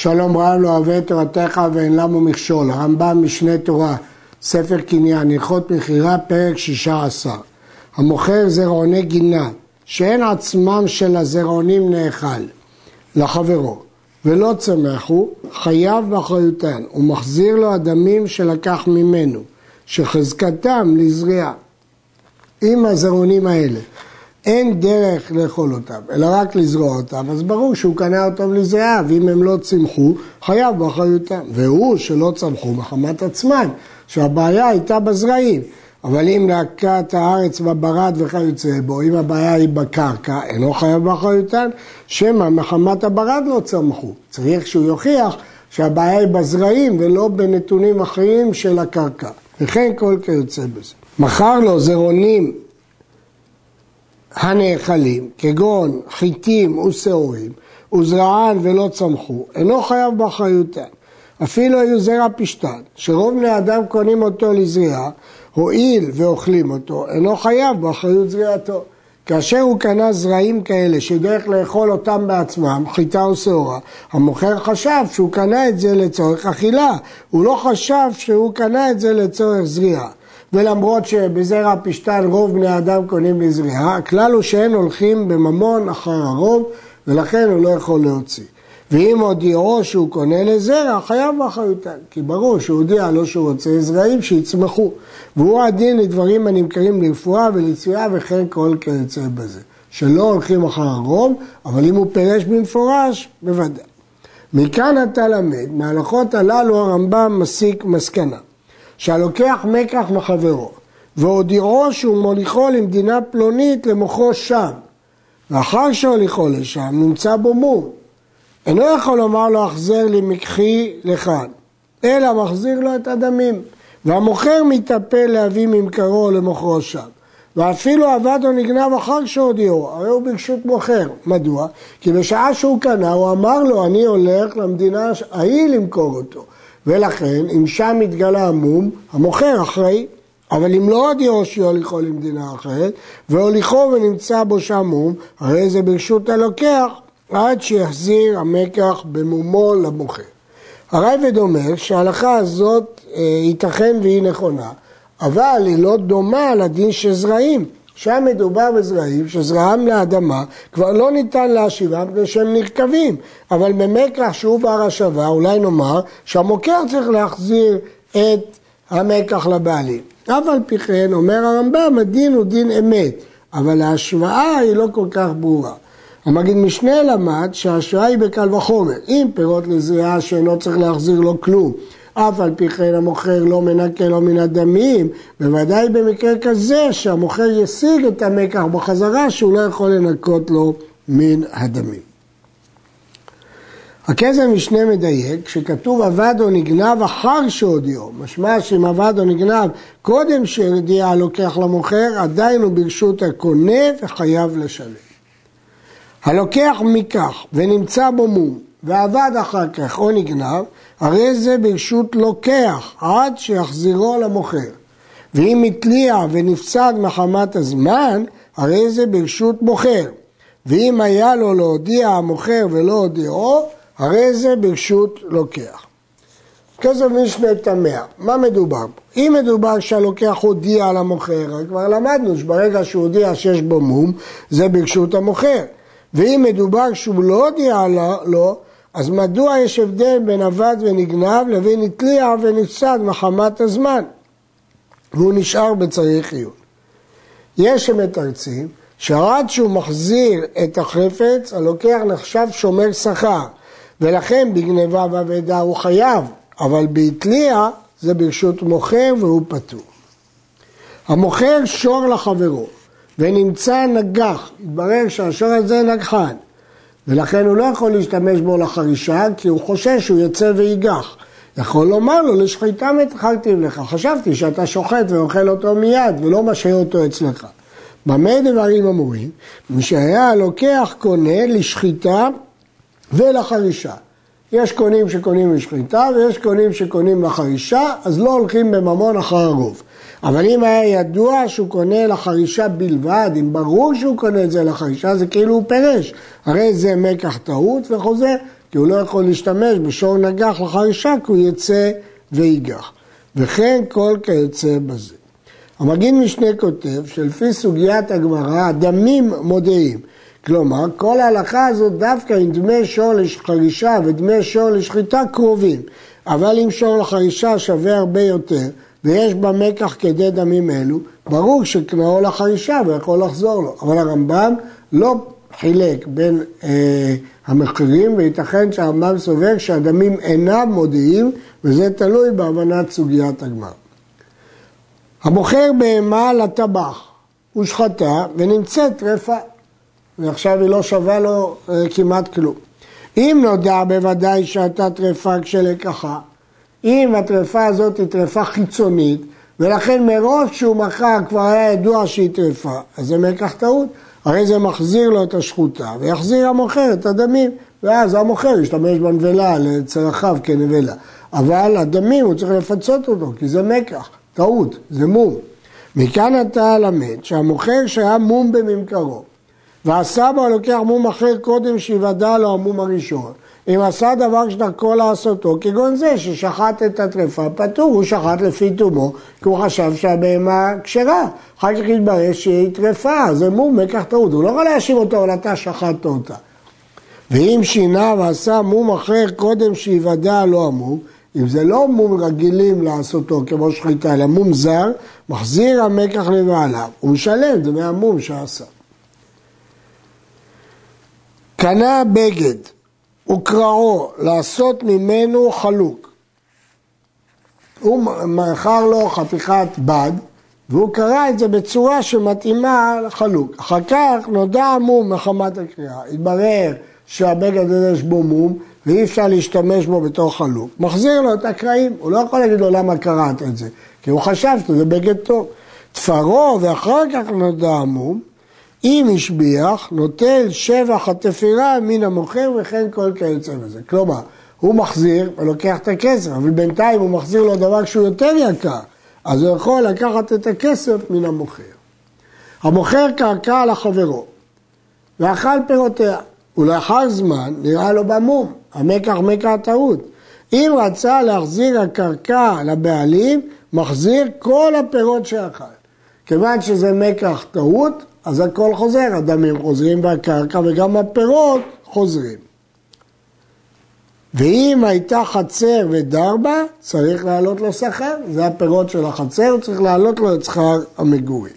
שלום רב לא אוהב את תורתך ואין למו מכשול, הרמב"ם משנה תורה, ספר קניין, הלכות מכירה, פרק שישה עשר. המוכר זרעוני גינה, שאין עצמם של הזרעונים נאכל, לחברו, ולא צמח הוא, חייב באחריותן, ומחזיר לו הדמים שלקח ממנו, שחזקתם לזריעה. עם הזרעונים האלה אין דרך לאכול אותם, אלא רק לזרוע אותם, אז ברור שהוא קנה אותם לזריעה, ואם הם לא צמחו, חייב באחריותם. והוא שלא צמחו מחמת עצמם, שהבעיה הייתה בזרעים. אבל אם להקת הארץ בברד וכיוצא בו, אם הבעיה היא בקרקע, אינו חייב באחריותן, שמא מחמת הברד לא צמחו. צריך שהוא יוכיח שהבעיה היא בזרעים ולא בנתונים אחרים של הקרקע. וכן כל כיוצא בזה. מכר לו זרעונים הנאכלים, כגון חיטים ושעורים, וזרען ולא צמחו, אינו חייב באחריותן. אפילו היו זרע פשתן, שרוב בני אדם קונים אותו לזריעה, הואיל ואוכלים אותו, אינו חייב באחריות זריעתו. כאשר הוא קנה זרעים כאלה שדרך לאכול אותם בעצמם, חיטה או שעורה, המוכר חשב שהוא קנה את זה לצורך אכילה, הוא לא חשב שהוא קנה את זה לצורך זריעה. ולמרות שבזרע פשתן רוב בני אדם קונים לזריעה, הכלל הוא שאין הולכים בממון אחר הרוב, ולכן הוא לא יכול להוציא. ואם הודיעו שהוא קונה לזרע, חייב באחריותן. כי ברור שהוא הודיע לו שהוא רוצה זרעים שיצמחו. והוא הדין לדברים הנמכרים לרפואה ולצביעה וכן כל כיוצא בזה. שלא הולכים אחר הרוב, אבל אם הוא פירש במפורש, בוודאי. מכאן אתה למד, מההלכות הללו הרמב"ם מסיק מסקנה. שהלוקח מקח מחברו, והודיעו שהוא מוליכו למדינה פלונית למוכרו שם, ואחר שהוליכו לשם נמצא בו מום. אינו יכול לומר לו החזר לי מקחי לכאן, אלא מחזיר לו את הדמים. והמוכר מתאפה להביא ממכרו למוכרו שם. ואפילו עבד או נגנב אחר שהודיעו, הרי הוא ברשות מוכר. מדוע? כי בשעה שהוא קנה הוא אמר לו אני הולך למדינה ההיא למכור אותו. ולכן אם שם מתגלה המום, המוכר אחראי. אבל אם לא הודיעו שיוליכו למדינה אחרת, והוליכו ונמצא בו שם מום, הרי זה ברשות הלוקח עד שיחזיר המקח במומו למוכר. הרייבד אומר שההלכה הזאת אה, ייתכן והיא נכונה, אבל היא לא דומה לדין של זרעים. שם מדובר בזרעים שזרעם לאדמה כבר לא ניתן להשיבם מפני שהם נרקבים, אבל במקח שהוא בר השבה אולי נאמר שהמוכר צריך להחזיר את המקח לבעלים. אף על פי כן אומר הרמב"ם הדין הוא דין אמת, אבל ההשוואה היא לא כל כך ברורה. המגיד משנה למד שההשוואה היא בקל וחומר. אם פירות לזריעה שאינו צריך להחזיר לו כלום, אף על פי כן המוכר לא מנקה לו מן הדמים, בוודאי במקרה כזה שהמוכר ישיג את המקח בחזרה שהוא לא יכול לנקות לו מן הדמים. הכסף משנה מדייק, שכתוב עבד או נגנב אחר שהודיעו, משמע שאם עבד או נגנב קודם שהודיע הלוקח למוכר, עדיין הוא ברשות הקונה וחייב לשלם. הלוקח מכך ונמצא בו מום ועבד אחר כך או נגנב, הרי זה ברשות לוקח עד שיחזירו למוכר. ואם התליע ונפסד מחמת הזמן, הרי זה ברשות מוכר. ואם היה לו להודיע המוכר ולא הודיעו, הרי זה ברשות לוקח. כסף משנה תמה, מה מדובר פה? אם מדובר שהלוקח הודיע למוכר, כבר למדנו שברגע שהוא הודיע שיש בו מום, זה ברשות המוכר. ואם מדובר שהוא לא הודיע לו, אז מדוע יש הבדל בין אבד ונגנב לבין התליע ונפסד מחמת הזמן? והוא נשאר בצריך עיון. יש שמתרצים שעד שהוא מחזיר את החפץ, הלוקח נחשב שומר שכר, ולכן בגניבה ואבדה הוא חייב, אבל בהתליע זה ברשות מוכר והוא פטור. המוכר שור לחברו, ונמצא נגח, התברר שהשור הזה נגחן, ולכן הוא לא יכול להשתמש בו לחרישה, כי הוא חושש שהוא יצא ויגח. יכול לומר לו, לשחיטה מתחלתיו לך, חשבתי שאתה שוחט ואוכל אותו מיד, ולא משהה אותו אצלך. במה דברים אמורים? מי שהיה לוקח קונה לשחיטה ולחרישה. יש קונים שקונים לשחיטה ויש קונים שקונים לחרישה, אז לא הולכים בממון אחר הרוב. אבל אם היה ידוע שהוא קונה לחרישה בלבד, אם ברור שהוא קונה את זה לחרישה, זה כאילו הוא פירש. הרי זה מקח טעות וחוזר כי הוא לא יכול להשתמש בשור נגח לחרישה, כי הוא יצא ויגח. וכן כל כיוצא בזה. המגיד משנה כותב שלפי סוגיית הגמרא, הדמים מודיעים. כלומר, כל ההלכה הזאת דווקא עם דמי שור לחרישה ודמי שור לשחיטה קרובים. אבל אם שור לחרישה שווה הרבה יותר, ויש בה מקח כדי דמים אלו, ברור שקנאו לחרישה ויכול לחזור לו. אבל הרמב"ם לא חילק בין אה, המחירים, וייתכן שהרמב"ם סובר שהדמים אינם מודיעים, וזה תלוי בהבנת סוגיית הגמר. המוכר בהמה לטבח, הוא שחטה ונמצאת טרפה, ועכשיו היא לא שווה לו אה, כמעט כלום. אם נודע בוודאי שהייתה טרפה כשלקחה, אם הטרפה הזאת היא טרפה חיצונית, ולכן מראש כשהוא מכר כבר היה ידוע שהיא טרפה, אז זה מקח טעות, הרי זה מחזיר לו את השחוטה, ויחזיר המוכר את הדמים, ואז המוכר ישתמש בנבלה לצרכיו כנבלה. אבל הדמים הוא צריך לפצות אותו, כי זה מקח, טעות, זה מום. מכאן אתה למד שהמוכר שהיה מום בממכרו, והסבא לוקח מום אחר קודם שיוודע לו המום הראשון, אם עשה דבר שדרכו לעשותו, כגון זה ששחט את הטרפה, פטור, הוא שחט לפי תומו, כי הוא חשב שהבהמה כשרה. אחר כך התברר שהיא טרפה, זה מום, מקח טעות, הוא לא יכול להאשים אותו, אבל אתה שחטת אותה. ואם שינה ועשה מום אחר קודם שיוודע לא המום, אם זה לא מום רגילים לעשותו כמו שחיטה, אלא מום זר, מחזיר המקח לבעליו, הוא משלם, זה מהמום שעשה. קנה בגד וקרעו לעשות ממנו חלוק. הוא מכר לו חתיכת בד והוא קרא את זה בצורה שמתאימה לחלוק. אחר כך נודע מום מחמת הקריאה. התברר שהבגד הזה יש בו מום ואי אפשר להשתמש בו בתור חלוק. מחזיר לו את הקרעים, הוא לא יכול להגיד לו למה קראת את זה, כי הוא חשב שזה בגד טוב. תפרו ואחר כך נודע מום, אם השביח, נוטל שבח התפירה מן המוכר וכן כל כיוצא בזה. כלומר, הוא מחזיר ולוקח את הכסף, אבל בינתיים הוא מחזיר לו דבר שהוא יותר יקר, אז הוא יכול לקחת את הכסף מן המוכר. המוכר קרקע לחברו ואכל פירותיה, ולאחר זמן נראה לו במום, המקח מקח טעות. אם רצה להחזיר הקרקע לבעלים, מחזיר כל הפירות שאכל. כיוון שזה מקח טעות, אז הכל חוזר, הדמים חוזרים והקרקע וגם הפירות חוזרים. ואם הייתה חצר ודר בה, צריך להעלות לו שכר, זה הפירות של החצר, צריך להעלות לו את שכר המגורים.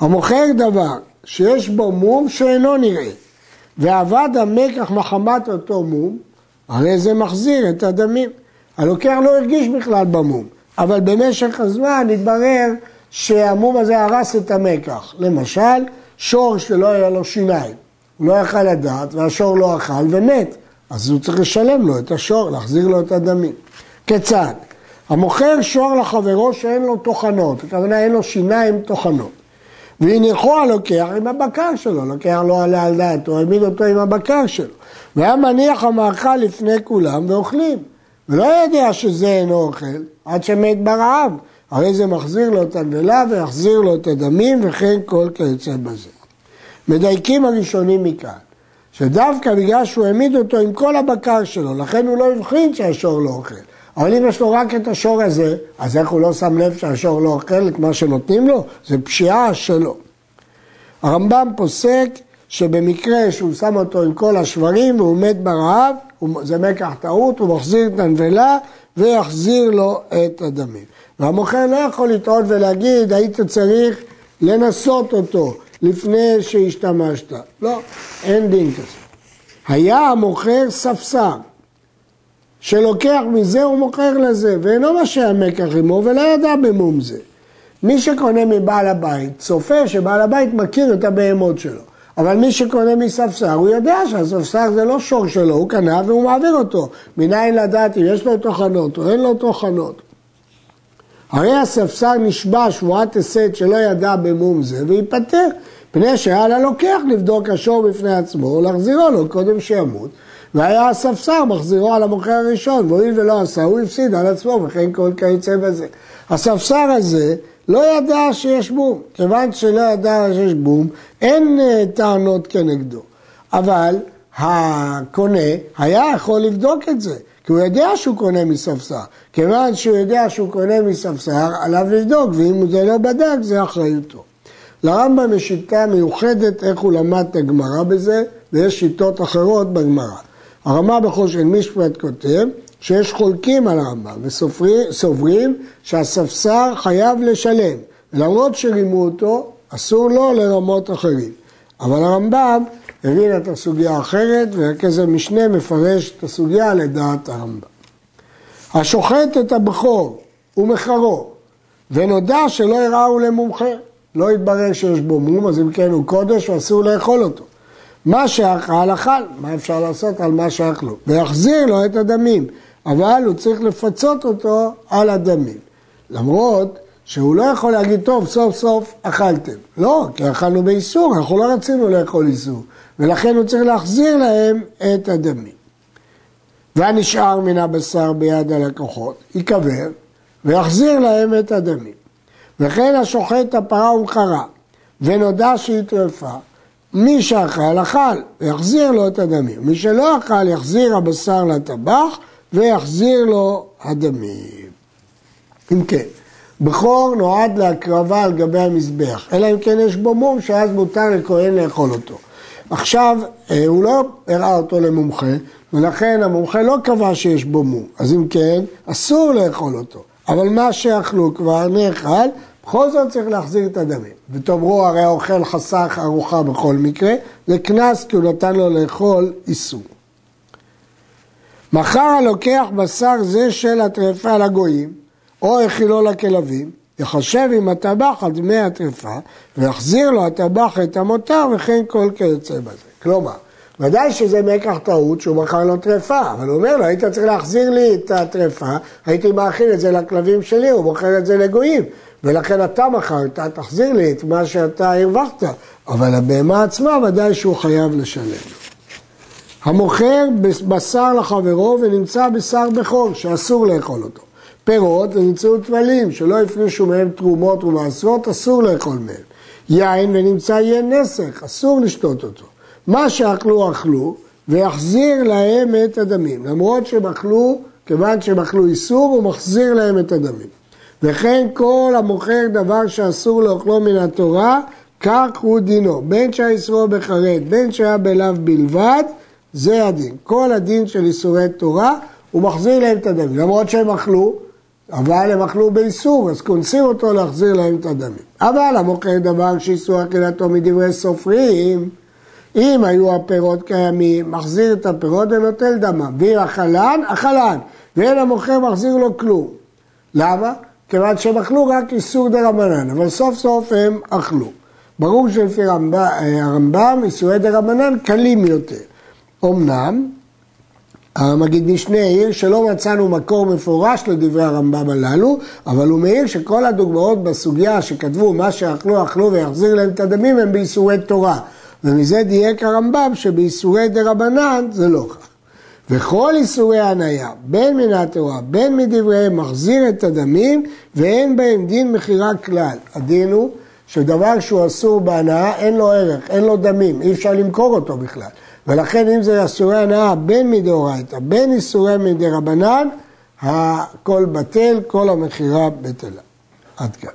המוכר דבר שיש בו מום שאינו נראה, ואבד המקח מחמת אותו מום, הרי זה מחזיר את הדמים. הלוקח לא הרגיש בכלל במום, אבל במשך הזמן התברר שהמום הזה הרס את המקח. למשל, שור שלא היה לו שיניים, הוא לא יכל לדעת והשור לא אכל ומת, אז הוא צריך לשלם לו את השור, להחזיר לו את הדמים. כיצד? המוכר שור לחברו שאין לו טוחנות, הכוונה אין לו שיניים טוחנות. והניחו הלוקח עם הבקר שלו, לוקח לא עלה על דעתו, העמיד אותו עם הבקר שלו. והיה מניח המאכל לפני כולם ואוכלים. ולא יודע שזה אינו אוכל עד שמת ברעב. הרי זה מחזיר לו את הנבלה ויחזיר לו את הדמים וכן כל כיוצא בזה. מדייקים הראשונים מכאן, שדווקא בגלל שהוא העמיד אותו עם כל הבקר שלו, לכן הוא לא הבחין שהשור לא אוכל. אבל אם יש לו רק את השור הזה, אז איך הוא לא שם לב שהשור לא אוכל את מה שנותנים לו? זה פשיעה שלו. הרמב"ם פוסק שבמקרה שהוא שם אותו עם כל השברים והוא מת ברעב, זה מקח טעות, הוא מחזיר את הנבלה ויחזיר לו את הדמים. והמוכר לא יכול לטעות ולהגיד, היית צריך לנסות אותו לפני שהשתמשת. לא, אין דין כזה. היה המוכר ספסר, שלוקח מזה ומוכר לזה, ואינו משאר מקח עמו ולא ידע במום זה. מי שקונה מבעל הבית, צופה שבעל הבית מכיר את הבהמות שלו. אבל מי שקונה מספסר, הוא יודע שהספסר זה לא שור שלו, הוא קנה והוא מעביר אותו. מניין לדעת אם יש לו טוחנות או אין לו טוחנות. הרי הספסר נשבע שבועת הסת שלא ידע במום זה וייפטר, פני שהיה ללוקח לבדוק השור בפני עצמו ולהחזירו לו קודם שימות, והיה הספסר מחזירו על המוכר הראשון, והואיל ולא עשה, הוא הפסיד על עצמו וכן כל כיוצא בזה. הספסר הזה לא ידע שיש בום, כיוון שלא ידע שיש בום, אין אה, טענות כנגדו. אבל הקונה היה יכול לבדוק את זה, כי הוא יודע שהוא קונה מספסר. כיוון שהוא יודע שהוא קונה מספסר, עליו לבדוק, ואם זה לא בדק, זה אחריותו. לרמב"ם יש שיטה מיוחדת איך הוא למד את הגמרא בזה, ויש שיטות אחרות בגמרא. הרמב"ם בחושן משפט כותב שיש חולקים על הרמב"ם וסוברים שהספסר חייב לשלם, ולמרות שרימו אותו, אסור לו לרמות אחרים. אבל הרמב"ם הבין את הסוגיה האחרת, והכסף משנה מפרש את הסוגיה לדעת הרמב"ם. השוחט את הבכור ומחרו, ונודע שלא הראו למומחה. לא יתברר שיש בו מום, אז אם כן הוא קודש ואסור לאכול אותו. מה שאכל, אכל, מה אפשר לעשות על מה שאכלו? ויחזיר לו את הדמים, אבל הוא צריך לפצות אותו על הדמים. למרות שהוא לא יכול להגיד, טוב, סוף סוף אכלתם. לא, כי אכלנו באיסור, אנחנו לא רצינו לאכול איסור. ולכן הוא צריך להחזיר להם את הדמים. והנשאר מן הבשר ביד הלקוחות, ייקבר ויחזיר להם את הדמים. וכן השוחט הפרה ומחרה, ונודע שהיא טרפה, מי שאכל, אכל, ויחזיר לו את הדמים. מי שלא אכל, יחזיר הבשר לטבח, ויחזיר לו הדמים. אם כן, בכור נועד להקרבה על גבי המזבח, אלא אם כן יש בו מום, שאז מותר לכהן לאכול אותו. עכשיו, אה, הוא לא הראה אותו למומחה, ולכן המומחה לא קבע שיש בו מום, אז אם כן, אסור לאכול אותו. אבל מה שאכלו כבר נאכל, בכל זאת צריך להחזיר את הדמים. ותאמרו, הרי האוכל חסך ארוחה בכל מקרה, זה קנס כי הוא נתן לו לאכול איסור. מחר הלוקח בשר זה של הטרפה לגויים, או הכילו לכלבים, יחשב עם הטבח על דמי הטרפה, ויחזיר לו הטבח את המותר, וכן כל כיוצא בזה. כלומר, ודאי שזה מקח טעות שהוא מכר לו טרפה, אבל הוא אומר לו, היית צריך להחזיר לי את הטרפה, הייתי מאכיל את זה לכלבים שלי, הוא מוכר את זה לגויים, ולכן אתה מכרת, תחזיר לי את מה שאתה הרווחת, אבל הבהמה עצמה ודאי שהוא חייב לשלם. המוכר בשר לחברו ונמצא בשר בכור, שאסור לאכול אותו. פירות ונמצאו טבלים, שלא הפרישו מהם תרומות ומעשרות, אסור לאכול מהם. יין ונמצא יהיה נסך, אסור לשתות אותו. מה שאכלו, אכלו, ויחזיר להם את הדמים. למרות שהם אכלו, כיוון שהם אכלו איסור, הוא מחזיר להם את הדמים. וכן כל המוכר דבר שאסור לאכלו מן התורה, כך הוא דינו. בין שהאיסורו בחרד, בין שהיה בלאו בלבד, זה הדין. כל הדין של איסורי תורה, הוא מחזיר להם את הדמים. למרות שהם אכלו, אבל הם אכלו באיסור, אז כונסים אותו להחזיר להם את הדמים. אבל המוכר דבר שאיסור אכילתו מדברי סופרים, אם היו הפירות קיימים, מחזיר את הפירות ונוטל דמם. ואם אכלן, אכלן. ואין המוכר מחזיר לו כלום. למה? כיוון שהם אכלו רק איסור דה רבנן, אבל סוף סוף הם אכלו. ברור שלפי הרמב"ם איסורי דה רבנן קלים יותר. אמנם, המגיד משנה העיר שלא מצאנו מקור מפורש לדברי הרמב"ם הללו, אבל הוא מעיר שכל הדוגמאות בסוגיה שכתבו מה שאכלו אכלו ויחזיר להם את הדמים הם באיסורי תורה. ומזה דייק הרמב"ם שבאיסורי דה רבנן זה לא כך. וכל איסורי הניה, בין מן התורה, בין מדבריהם, מחזיר את הדמים, ואין בהם דין מכירה כלל. הדין הוא שדבר שהוא אסור בהנאה, אין לו ערך, אין לו דמים, אי אפשר למכור אותו בכלל. ולכן אם זה איסורי הנאה בין מדאורייתא, בין איסורי מדי רבנן, הכל בטל, כל המכירה בטלה. עד כאן.